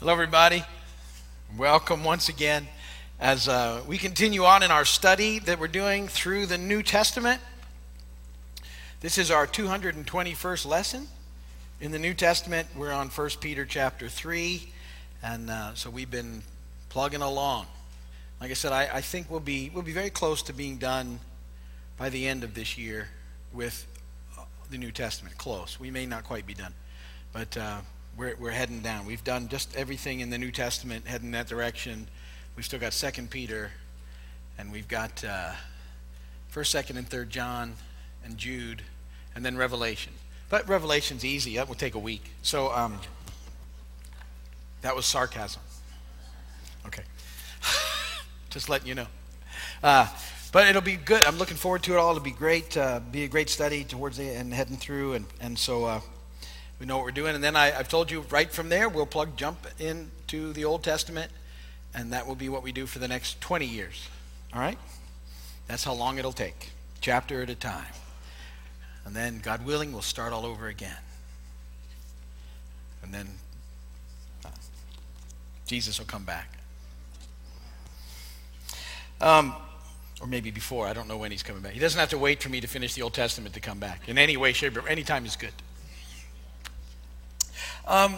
Hello, everybody. Welcome once again as uh, we continue on in our study that we're doing through the New Testament. This is our 221st lesson in the New Testament. We're on 1 Peter chapter 3, and uh, so we've been plugging along. Like I said, I, I, think we'll be, we'll be very close to being done by the end of this year with uh, the New Testament. Close. We may not quite be done, but uh, we're, we're heading down. We've done just everything in the New Testament heading that direction. We've still got Second Peter, and we've got uh, First, Second, and Third John, and Jude, and then Revelation. But Revelation's easy. That will take a week. So um, that was sarcasm. Okay, just letting you know. Uh, but it'll be good. I'm looking forward to it all. It'll be great. Uh, be a great study towards the and heading through, and and so uh, we know what we're doing. And then I, have told you right from there, we'll plug jump into the Old Testament, and that will be what we do for the next 20 years. All right? That's how long it'll take, chapter at a time. And then, God willing, we'll start all over again. And then uh, Jesus will come back. Um, or maybe before. I don't know when he's coming back. He doesn't have to wait for me to finish the Old Testament to come back. In any way, shape, or any time is good. Um,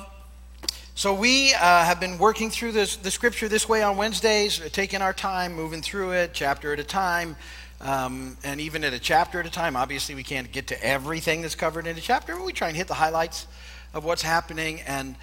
so we uh, have been working through this, the scripture this way on Wednesdays, taking our time, moving through it, chapter at a time, um, and even at a chapter at a time. Obviously, we can't get to everything that's covered in a chapter, but we try and hit the highlights of what's happening. And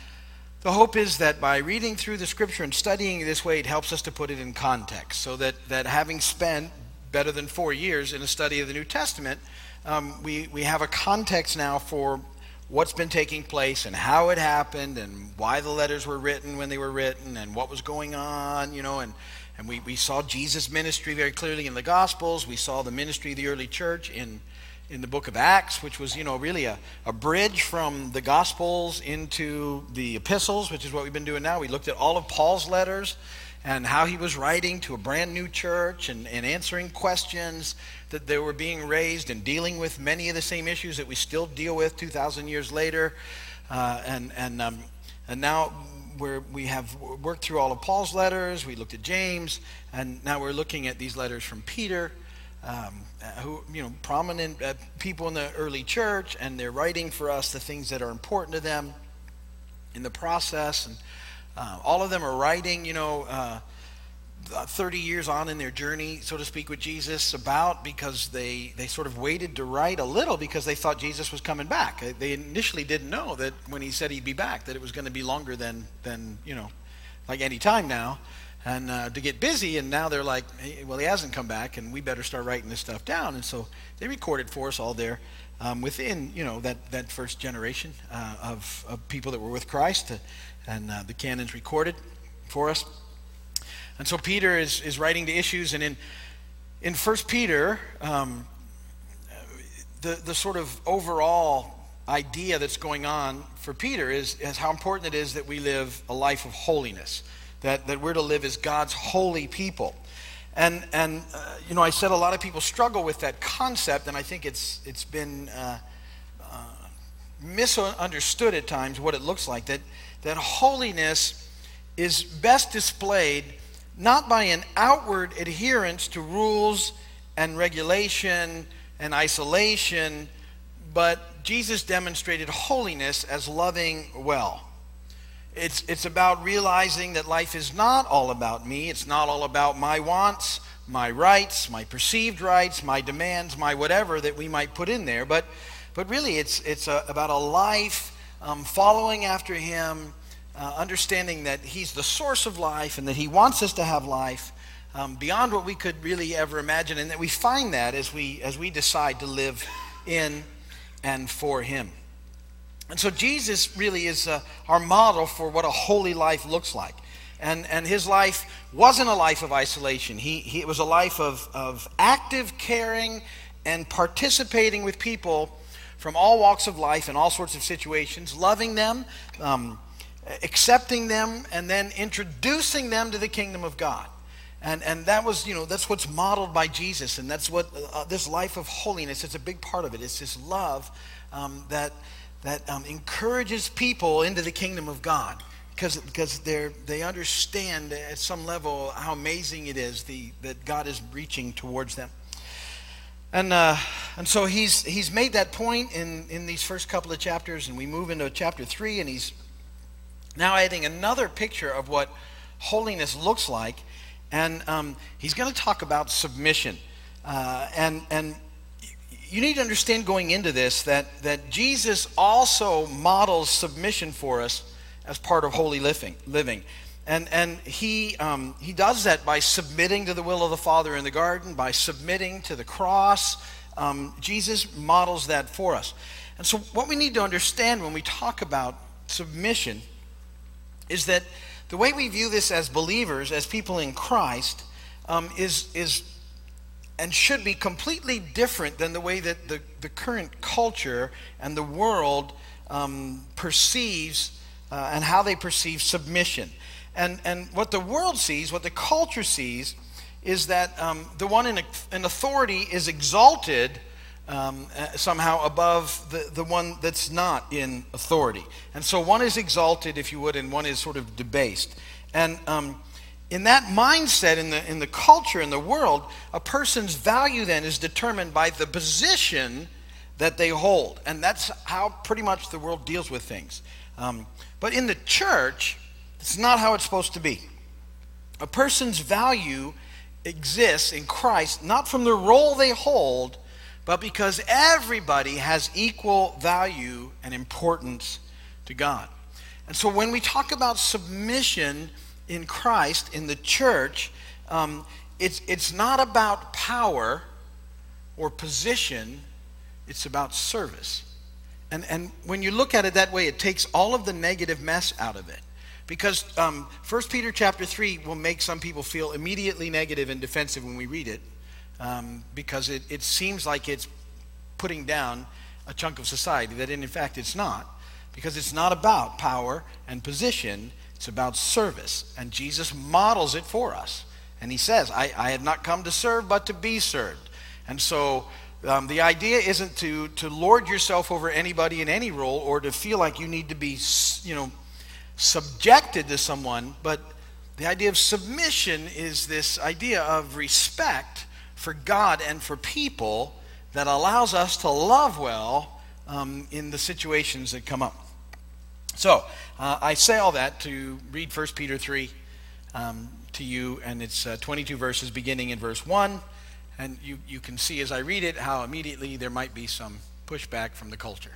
the hope is that by reading through the scripture and studying this way, it helps us to put it in context, so that, that having spent better than four years in a study of the New Testament, um, we, we have a context now for what's been taking place and how it happened and why the letters were written when they were written and what was going on, you know, and, and we, we saw Jesus' ministry very clearly in the Gospels. We saw the ministry of the early church in, in the book of Acts, which was, you know, really a, a bridge from the Gospels into the epistles, which is what we've been doing now. We looked at all of Paul's letters and how he was writing to a brand new church and, and answering questions that they were being raised and dealing with many of the same issues that we still deal with 2,000 years later. Uh, and, and, um, and now we we have worked through all of Paul's letters, we looked at James, and now we're looking at these letters from Peter. Um, who you know prominent uh, people in the early church and they're writing for us the things that are important to them in the process and uh, all of them are writing, you know, uh, 30 years on in their journey, so to speak, with Jesus about because they, they sort of waited to write a little because they thought Jesus was coming back. Uh, they initially didn't know that when he said he'd be back, that it was going to be longer than, than, you know, like any time now. And uh, to get busy, and now they're like, hey, well, he hasn't come back, and we better start writing this stuff down. And so they recorded for us all there um, within, you know, that, that first generation uh, of, of people that were with Christ and uh, the canon's recorded for us. And so Peter is, is writing the issues, and in, in 1 Peter, um, the, the sort of overall idea that's going on for Peter is, is how important it is that we live a life of holiness, that, that we're to live as God's holy people. And, and uh, you know, I said a lot of people struggle with that concept, and I think it's, it's been uh, uh, misunderstood at times what it looks like. That, that holiness is best displayed not by an outward adherence to rules and regulation and isolation, but Jesus demonstrated holiness as loving well. It's, it's about realizing that life is not all about me. It's not all about my wants, my rights, my perceived rights, my demands, my whatever that we might put in there. But, but really, it's, it's a, about a life um, following after Him, uh, understanding that He's the source of life and that He wants us to have life um, beyond what we could really ever imagine, and that we find that as we as we decide to live in and for Him. And so Jesus really is uh, our model for what a holy life looks like. And, and his life wasn't a life of isolation. He, he, it was a life of, of active caring and participating with people from all walks of life and all sorts of situations, loving them, um, accepting them, and then introducing them to the kingdom of God. And, and that was, you know, that's what's modeled by Jesus. And that's what uh, this life of holiness, it's a big part of it. It's this love um, that, that um, encourages people into the kingdom of God. because because they they understand at some level how amazing it is the, that God is reaching towards them. And, uh, and so he's, he's made that point in, in these first couple of chapters, and we move into chapter 3, and he's now adding another picture of what holiness looks like. And um, he's going to talk about submission. Uh, and, and you need to understand going into this that, that Jesus also models submission for us as part of holy living. living. And, and he, um, he does that by submitting to the will of the Father in the garden, by submitting to the cross. Um, Jesus models that for us. And so, what we need to understand when we talk about submission is that the way we view this as believers, as people in Christ, um, is, is and should be completely different than the way that the, the current culture and the world um, perceives uh, and how they perceive submission. And, and what the world sees, what the culture sees, is that um, the one in, in, authority is exalted um, uh, somehow above the, the one that's not in authority. And so one is exalted, if you would, and one is sort of debased. And um, in that mindset, in the, in the culture, in the world, a person's value then is determined by the position that they hold. And that's how pretty much the world deals with things. Um, but in the church, it's not how it's supposed to be. A person's value exists in Christ not from the role they hold, but because everybody has equal value and importance to God. And so when we talk about submission in Christ, in the church, um, it's, it's not about power or position, it's about service. And, and when you look at it that way, it takes all of the negative mess out of it. Because um, 1 Peter chapter 3 will make some people feel immediately negative and defensive when we read it, um, because it, it seems like it's putting down a chunk of society that in fact it's not. Because it's not about power and position, it's about service. And Jesus models it for us. And he says, I, I have not come to serve, but to be served. And so um, the idea isn't to, to lord yourself over anybody in any role or to feel like you need to be, you know, subjected to someone, but the idea of submission is this idea of respect for God and for people that allows us to love well um, in the situations that come up. So, uh, I say all that to read 1 Peter 3 um, to you, and it's uh, 22 verses beginning in verse 1. And you, you can see as I read it how immediately there might be some pushback from the culture.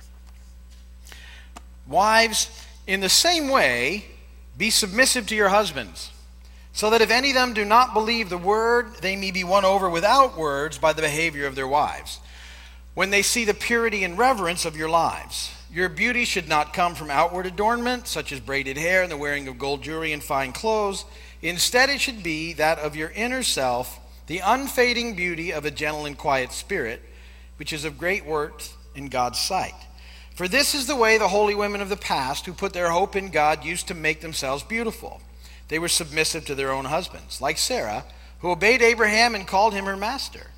Wives, in the same way, be submissive to your husbands, so that if any of them do not believe the word, they may be won over without words by the behavior of their wives. When they see the purity and reverence of your lives, your beauty should not come from outward adornment, such as braided hair and the wearing of gold jewelry and fine clothes. Instead, it should be that of your inner self, the unfading beauty of a gentle and quiet spirit, which is of great worth in God's sight. For this is the way the holy women of the past, who put their hope in God, used to make themselves beautiful. They were submissive to their own husbands, like Sarah, who obeyed Abraham and called him her master.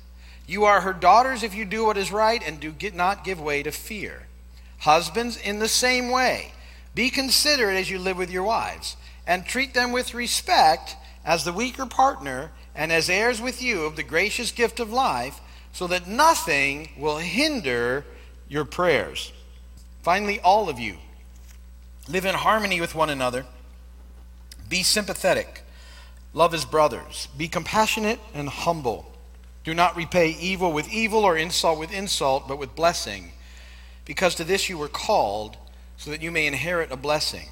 You are her daughters if you do what is right and do not give way to fear. Husbands, in the same way, be considerate as you live with your wives, and treat them with respect as the weaker partner and as heirs with you of the gracious gift of life, so that nothing will hinder your prayers. Finally, all of you, live in harmony with one another. Be sympathetic. Love as brothers. Be compassionate and humble. Do not repay evil with evil or insult with insult, but with blessing, because to this you were called, so that you may inherit a blessing.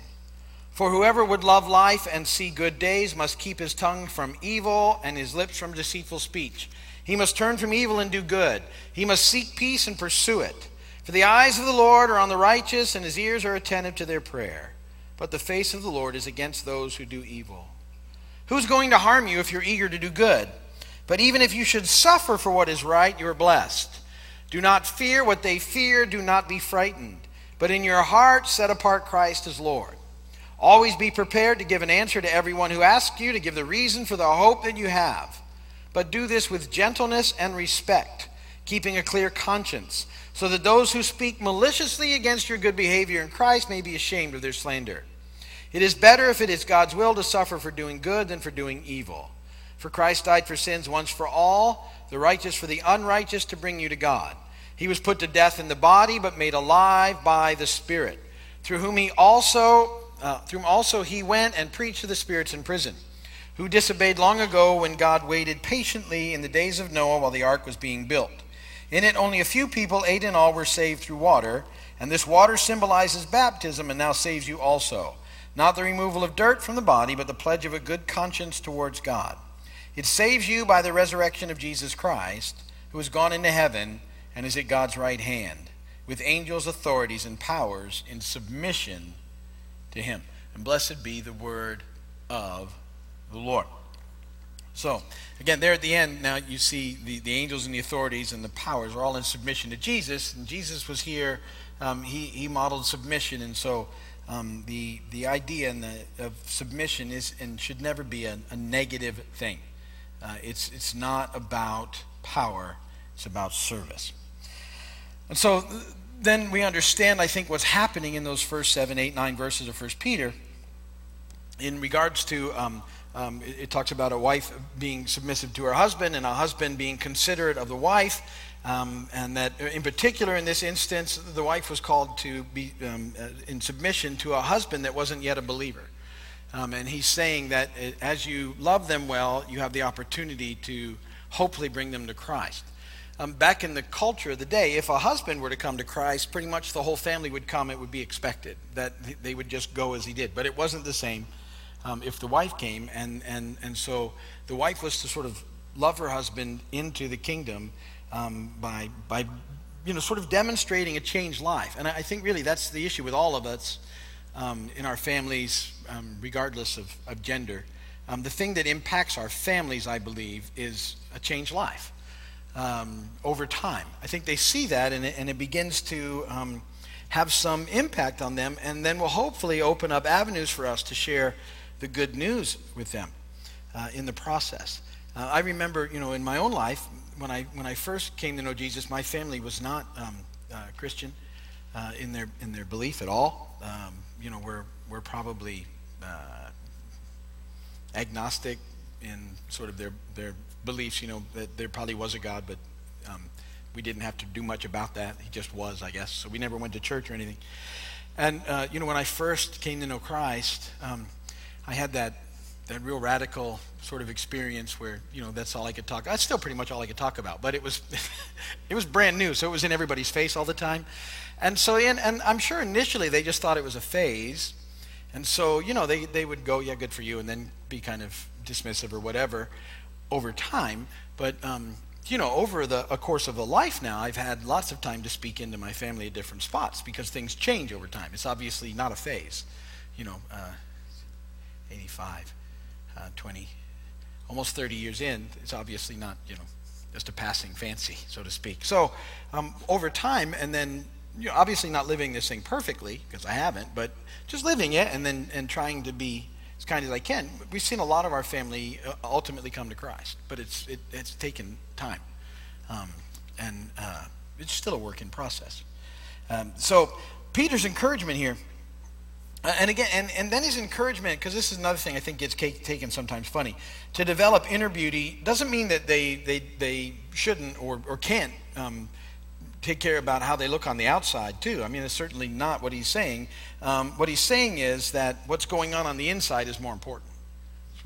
For whoever would love life and see good days must keep his tongue from evil and his lips from deceitful speech. He must turn from evil and do good. He must seek peace and pursue it. For the eyes of the Lord are on the righteous, and his ears are attentive to their prayer. But the face of the Lord is against those who do evil. Who's going to harm you if you're eager to do good? But even if you should suffer for what is right, you are blessed. Do not fear what they fear, do not be frightened. But in your heart, set apart Christ as Lord. Always be prepared to give an answer to everyone who asks you, to give the reason for the hope that you have. But do this with gentleness and respect, keeping a clear conscience so that those who speak maliciously against your good behavior in Christ may be ashamed of their slander. It is better if it is God's will to suffer for doing good than for doing evil. For Christ died for sins once for all, the righteous for the unrighteous, to bring you to God. He was put to death in the body, but made alive by the Spirit, through whom he also, uh, through also he went and preached to the spirits in prison, who disobeyed long ago when God waited patiently in the days of Noah while the ark was being built. In it, only a few people, eight in all, were saved through water, and this water symbolizes baptism and now saves you also. Not the removal of dirt from the body, but the pledge of a good conscience towards God. It saves you by the resurrection of Jesus Christ, who has gone into heaven and is at God's right hand, with angels, authorities, and powers in submission to him. And blessed be the word of the Lord. So, again, there at the end, now you see the, the angels and the authorities and the powers are all in submission to Jesus. And Jesus was here, um, he, he modeled submission. And so, um, the, the idea and the, of submission is and should never be a, a negative thing. Uh, it's, it's not about power, it's about service. And so then we understand, I think, what's happening in those first seven, eight, nine verses of First Peter in regards to. Um, um, it, it, talks about a wife being submissive to her husband and a husband being considerate of the wife. Um, and that, in particular, in this instance, the wife was called to be um, uh, in submission to a husband that wasn't yet a believer. Um, and he's saying that uh, as you love them well, you have the opportunity to hopefully bring them to Christ. Um, back in the culture of the day, if a husband were to come to Christ, pretty much the whole family would come. It would be expected that they would just go as he did. But it wasn't the same um, if the wife came. And, and, and so the wife was to sort of love her husband into the kingdom um, by, by you know, sort of demonstrating a changed life. And I think really that's the issue with all of us um, in our families, um, regardless of, of gender. Um, the thing that impacts our families, I believe, is a changed life um, over time. I think they see that and it, and it begins to um, have some impact on them, and then will hopefully open up avenues for us to share the good news with them uh, in the process. Uh, I remember, you know, in my own life, when I when I first came to know Jesus, my family was not um, uh, Christian uh, in their in their belief at all. Um, you know, we're we're probably uh, agnostic in sort of their their beliefs. You know, that there probably was a God, but um, we didn't have to do much about that. He just was, I guess. So we never went to church or anything. And uh, you know, when I first came to know Christ, um, I had that that real radical sort of experience where you know that's all I could talk. That's still pretty much all I could talk about, but it was it was brand new, so it was in everybody's face all the time, and so and, and I'm sure initially they just thought it was a phase, and so you know they they would go yeah good for you and then be kind of dismissive or whatever over time, but um, you know over the a course of a life now I've had lots of time to speak into my family at different spots because things change over time. It's obviously not a phase, you know. Uh, 85 uh, 20, almost 30 years in, it's obviously not, you know, just a passing fancy, so to speak. So um, over time, and then you know, obviously not living this thing perfectly because I haven't, but just living it and then and trying to be as kind as I can. We've seen a lot of our family uh, ultimately come to Christ, but it's it, it's taken time, um, and uh, it's still a work in process. Um, so Peter's encouragement here uh, and again, and, and then his encouragement, because this is another thing I think gets taken sometimes funny, to develop inner beauty doesn't mean that they, they, they shouldn't or, or can't um, take care about how they look on the outside, too. I mean, it's certainly not what he's saying. Um, what he's saying is that what's going on on the inside is more important.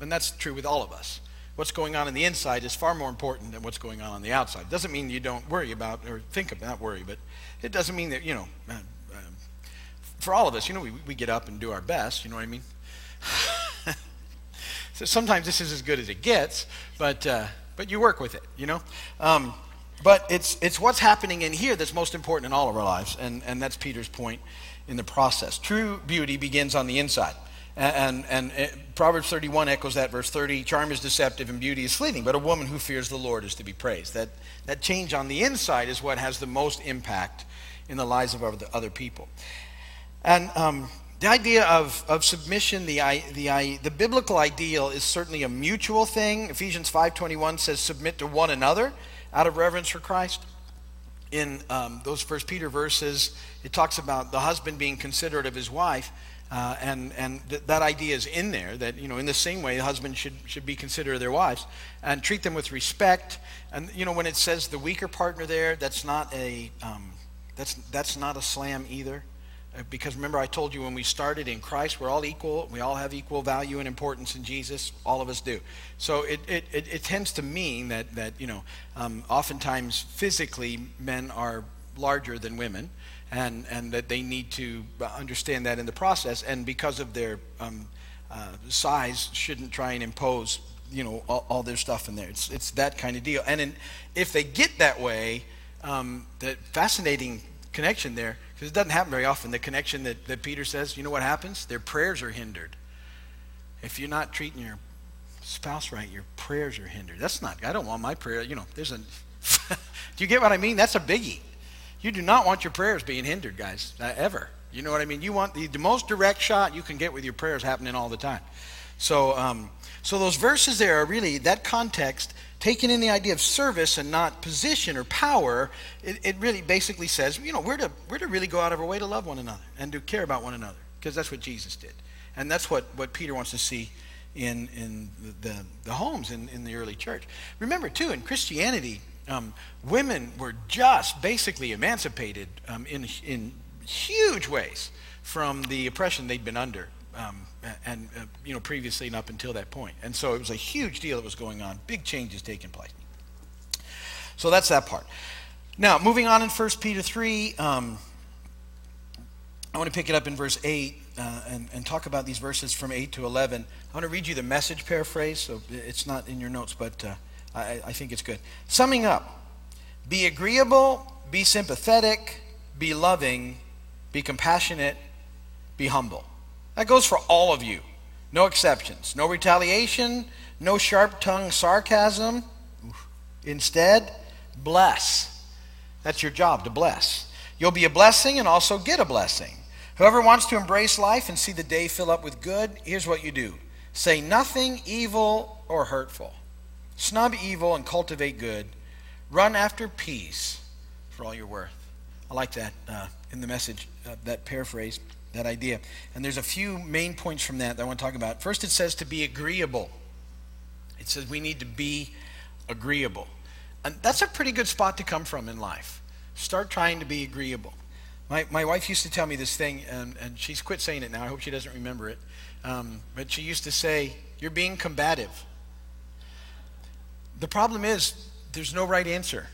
And that's true with all of us. What's going on in the inside is far more important than what's going on on the outside. Doesn't mean you don't worry about or think about, not worry, but it doesn't mean that, you know, uh, for all of us, you know, we, we get up and do our best, you know what I mean? so sometimes this is as good as it gets, but, uh, but you work with it, you know? Um, but it's, it's what's happening in here that's most important in all of our lives, and, and that's Peter's point in the process. True beauty begins on the inside. And, and, and, Proverbs 31 echoes that verse 30 charm is deceptive and beauty is fleeting, but a woman who fears the Lord is to be praised. That, that change on the inside is what has the most impact in the lives of other, other people. And um, the idea of, of submission, the, the, the biblical ideal is certainly a mutual thing. Ephesians 5.21 says, submit to one another out of reverence for Christ. In um, those First Peter verses, it talks about the husband being considerate of his wife. Uh, and and th- that idea is in there that, you know, in the same way, husbands should, should be considerate of their wives and treat them with respect. And, you know, when it says the weaker partner there, that's not a, um, that's, that's not a slam either. Uh, because remember, I told you when we started in Christ, we're all equal. We all have equal value and importance in Jesus. All of us do. So it, it, it, it tends to mean that, that you know, um, oftentimes physically men are larger than women and, and that they need to understand that in the process. And because of their um, uh, size, shouldn't try and impose, you know, all, all, their stuff in there. It's, it's that kind of deal. And in, if they get that way, um, the fascinating connection there, because it doesn't happen very often, the connection that, that Peter says, you know what happens? Their prayers are hindered. If you're not treating your spouse right, your prayers are hindered. That's not, I don't want my prayer, you know, there's a, do you get what I mean? That's a biggie. You do not want your prayers being hindered, guys, uh, ever. You know what I mean? You want the, the most direct shot you can get with your prayers happening all the time. So, um, so those verses there are really that context, taken in the idea of service and not position or power. It, it really basically says, you know, we're to we're to really go out of our way to love one another and to care about one another because that's what Jesus did, and that's what what Peter wants to see in in the the, the homes in in the early church. Remember too, in Christianity, um, women were just basically emancipated um, in, in huge ways from the oppression they'd been under um, and uh, you know previously and up until that point. And so it was a huge deal that was going on. Big changes taking place. So that's that part. Now moving on in 1 peter 3 um, i want to pick it up in verse 8 uh, and, and talk about these verses from 8 to 11 i want to read you the message paraphrase so it's not in your notes but uh, I, I think it's good. Summing up be agreeable, be sympathetic, be loving, be compassionate, be humble. That goes for all of you. No exceptions. No retaliation, no sharp tongued sarcasm. Instead, bless. That's your job, to bless. You'll be a blessing and also get a blessing. Whoever wants to embrace life and see the day fill up with good, here's what you do say nothing evil or hurtful. Snub evil and cultivate good. Run after peace for all you're worth. I like that uh, in the message, uh, that paraphrase, that idea. And there's a few main points from that that I want to talk about. First, it says to be agreeable. It says we need to be agreeable. And that's a pretty good spot to come from in life. Start trying to be agreeable. My, my wife used to tell me this thing, and, and she's quit saying it now. I hope she doesn't remember it. Um, but she used to say, You're being combative. The problem is, there's no right answer.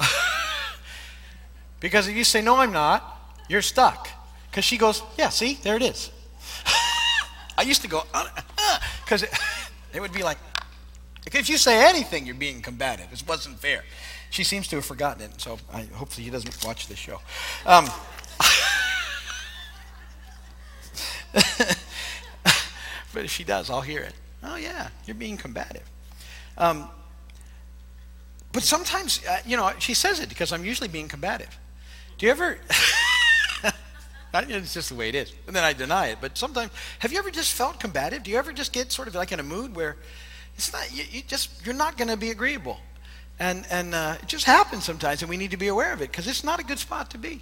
because if you say, no, I'm not, you're stuck. Because she goes, yeah, see, there it is. I used to go, because uh, uh, it, it would be like, if you say anything, you're being combative. It wasn't fair. She seems to have forgotten it, so I, hopefully he doesn't watch this show. Um, but if she does, I'll hear it. Oh, yeah, you're being combative. Um, but sometimes, uh, you know, she says it because I'm usually being combative. Do you ever? It's just the way it is. And then I deny it. But sometimes, have you ever just felt combative? Do you ever just get sort of like in a mood where it's not, you, you just, you're not going to be agreeable. And, and uh, it just happens sometimes, and we need to be aware of it because it's not a good spot to be.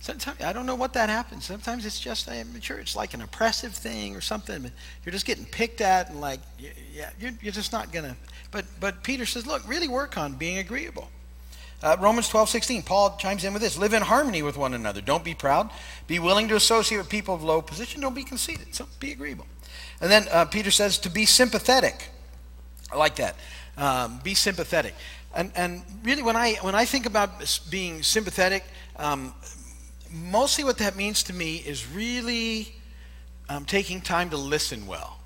Sometimes I don't know what that happens. Sometimes it's just I'm sure it's like an oppressive thing or something. You're just getting picked at and like yeah, you're, you're just not gonna. But but Peter says, look, really work on being agreeable. Uh, Romans 12, 16, Paul chimes in with this Live in harmony with one another. Don't be proud. Be willing to associate with people of low position. Don't be conceited. So be agreeable. And then uh, Peter says to be sympathetic. I like that. Um, be sympathetic. And, and really, when I, when I think about being sympathetic, um, mostly what that means to me is really um, taking time to listen well.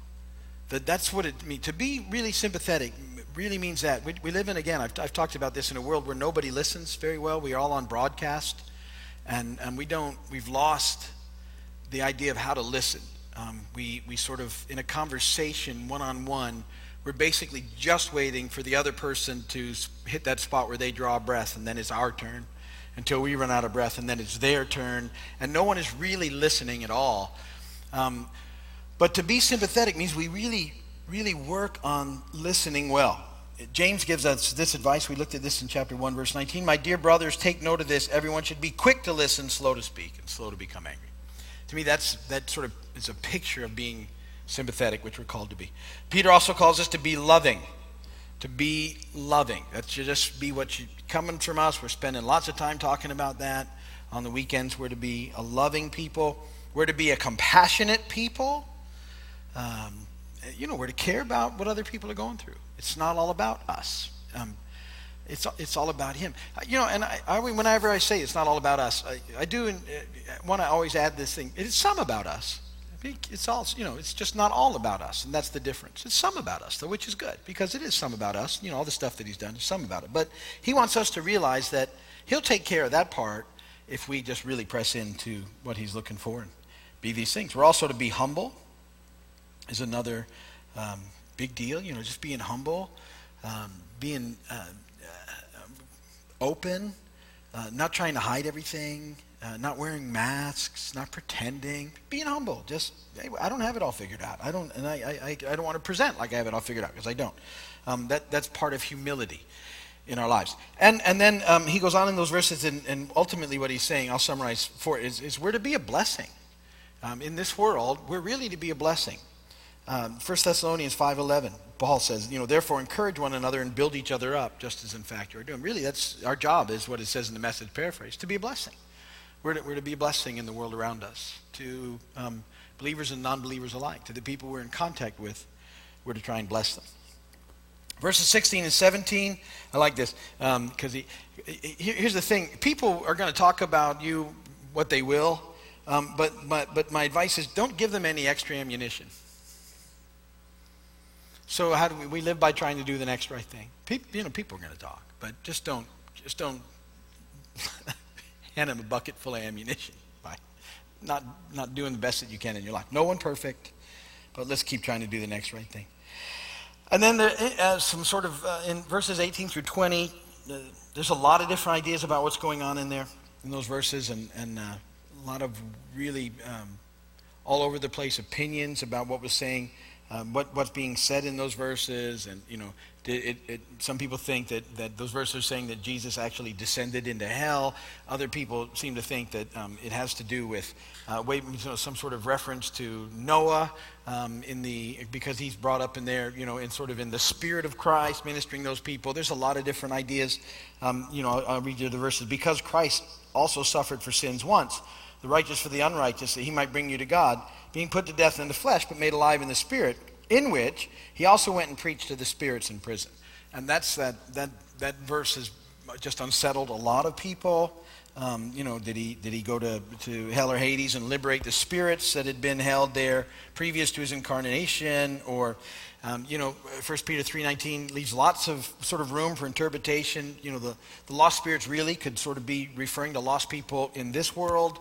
That that's what it means. To be really sympathetic really means that. We, we live in, again, I've, I've talked about this in a world where nobody listens very well. We are all on broadcast, and, and we don't, we've lost the idea of how to listen. Um, we, we sort of, in a conversation, one on one, we're basically just waiting for the other person to hit that spot where they draw breath, and then it's our turn until we run out of breath, and then it's their turn, and no one is really listening at all. Um, but to be sympathetic means we really, really work on listening well. James gives us this advice. We looked at this in chapter 1, verse 19. My dear brothers, take note of this. Everyone should be quick to listen, slow to speak, and slow to become angry. To me, that's, that sort of is a picture of being sympathetic, which we're called to be. Peter also calls us to be loving. To be loving. That should just be what you coming from us. We're spending lots of time talking about that. On the weekends, we're to be a loving people. We're to be a compassionate people. Um, you know, we're to care about what other people are going through. It's not all about us. Um, it's, it's all about him. You know, and I, I, whenever I say it's not all about us, I, I do uh, want to always add this thing. It's some about us. It's all, you know, it's just not all about us, and that's the difference. It's some about us, though, which is good, because it is some about us. You know, all the stuff that he's done is some about it. But he wants us to realize that he'll take care of that part if we just really press into what he's looking for and be these things. We're also to be humble is another um, big deal. You know, just being humble, um, being uh, uh, open, uh, not trying to hide everything, uh, not wearing masks, not pretending, being humble. Just hey, I don't have it all figured out. I don't, and I, I, I don't want to present like I have it all figured out because I don't. Um, that that's part of humility in our lives. And and then um, he goes on in those verses, and, and ultimately what he's saying, I'll summarize for it, is, is we're to be a blessing. Um, in this world, we're really to be a blessing. Um, 1 Thessalonians 5.11, Paul says, you know, therefore encourage one another and build each other up, just as in fact you are doing. Really, that's our job, is what it says in the message paraphrase, to be a blessing. We're to, we're to be a blessing in the world around us, to um, believers and non-believers alike, to the people we're in contact with, we're to try and bless them. Verses 16 and 17, I like this, because um, here's the thing. People are going to talk about you what they will, um, but, but, but my advice is don't give them any extra ammunition. So how do we, we live by trying to do the next right thing? People, you know, people are going to talk, but just don't, just don't hand them a bucket full of ammunition by not, not doing the best that you can in your life. No one perfect, but let's keep trying to do the next right thing. And then there, uh, some sort of, uh, in verses 18 through 20, uh, there's a lot of different ideas about what's going on in there, in those verses, and, and uh, a lot of really um, all over the place opinions about what was saying um, what, what's being said in those verses. And, you know, it, it, some people think that, that those verses are saying that Jesus actually descended into hell. Other people seem to think that um, it has to do with uh, you know, some sort of reference to Noah um, in the, because he's brought up in there, you know, in sort of in the spirit of Christ, ministering those people. There's a lot of different ideas. Um, you know, I'll, I'll read you the verses. Because Christ also suffered for sins once, the righteous for the unrighteous, that he might bring you to God being put to death in the flesh, but made alive in the spirit, in which he also went and preached to the spirits in prison. And that's that, that, that verse has just unsettled a lot of people. Um, you know, did he, did he go to, to hell or Hades and liberate the spirits that had been held there previous to his incarnation? Or, um, you know, 1 Peter 3.19 leaves lots of sort of room for interpretation. You know, the, the lost spirits really could sort of be referring to lost people in this world.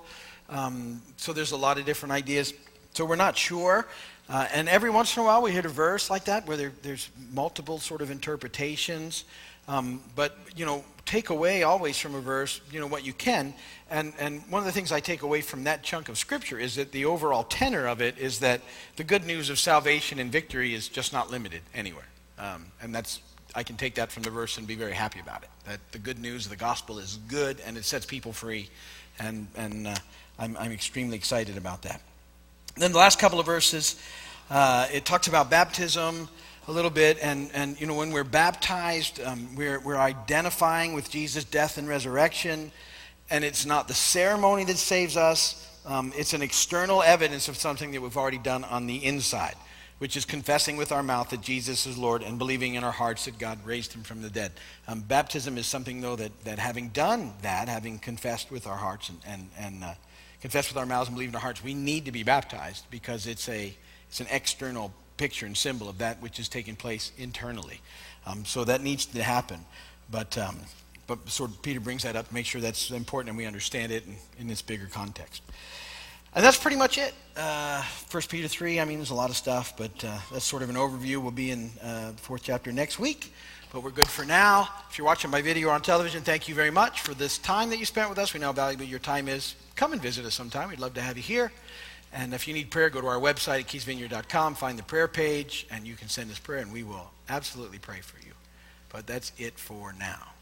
Um, so there's a lot of different ideas. So we're not sure. Uh, and every once in a while we hit a verse like that where there, there's multiple sort of interpretations. Um, but, you know, take away always from a verse, you know, what you can. And, and one of the things I take away from that chunk of Scripture is that the overall tenor of it is that the good news of salvation and victory is just not limited anywhere. Um, and that's, I can take that from the verse and be very happy about it. That the good news of the gospel is good and it sets people free. And, and uh, I'm, I'm extremely excited about that. Then the last couple of verses, uh, it talks about baptism a little bit, and, and you know when we're baptized, um, we're, we're identifying with Jesus' death and resurrection, and it's not the ceremony that saves us. Um, it's an external evidence of something that we've already done on the inside, which is confessing with our mouth that Jesus is Lord and believing in our hearts that God raised him from the dead. Um, baptism is something, though, that, that having done that, having confessed with our hearts and, and, and uh, confess with our mouths and believe in our hearts, we need to be baptized because it's, a, it's an external picture and symbol of that which is taking place internally. Um, so that needs to happen. But, um, but sort of Peter brings that up to make sure that's important and we understand it in, in its bigger context. And that's pretty much it. Uh, Peter 3, I mean, there's a lot of stuff, but uh, that's sort of an overview. We'll be in uh, the fourth chapter next week. But we're good for now. If you're watching my video or on television, thank you very much for this time that you spent with us. We know how valuable your time is. Come and visit us sometime. We'd love to have you here. And if you need prayer, go to our website at keysvineyard.com, find the prayer page, and you can send us prayer, and we will absolutely pray for you. But that's it for now.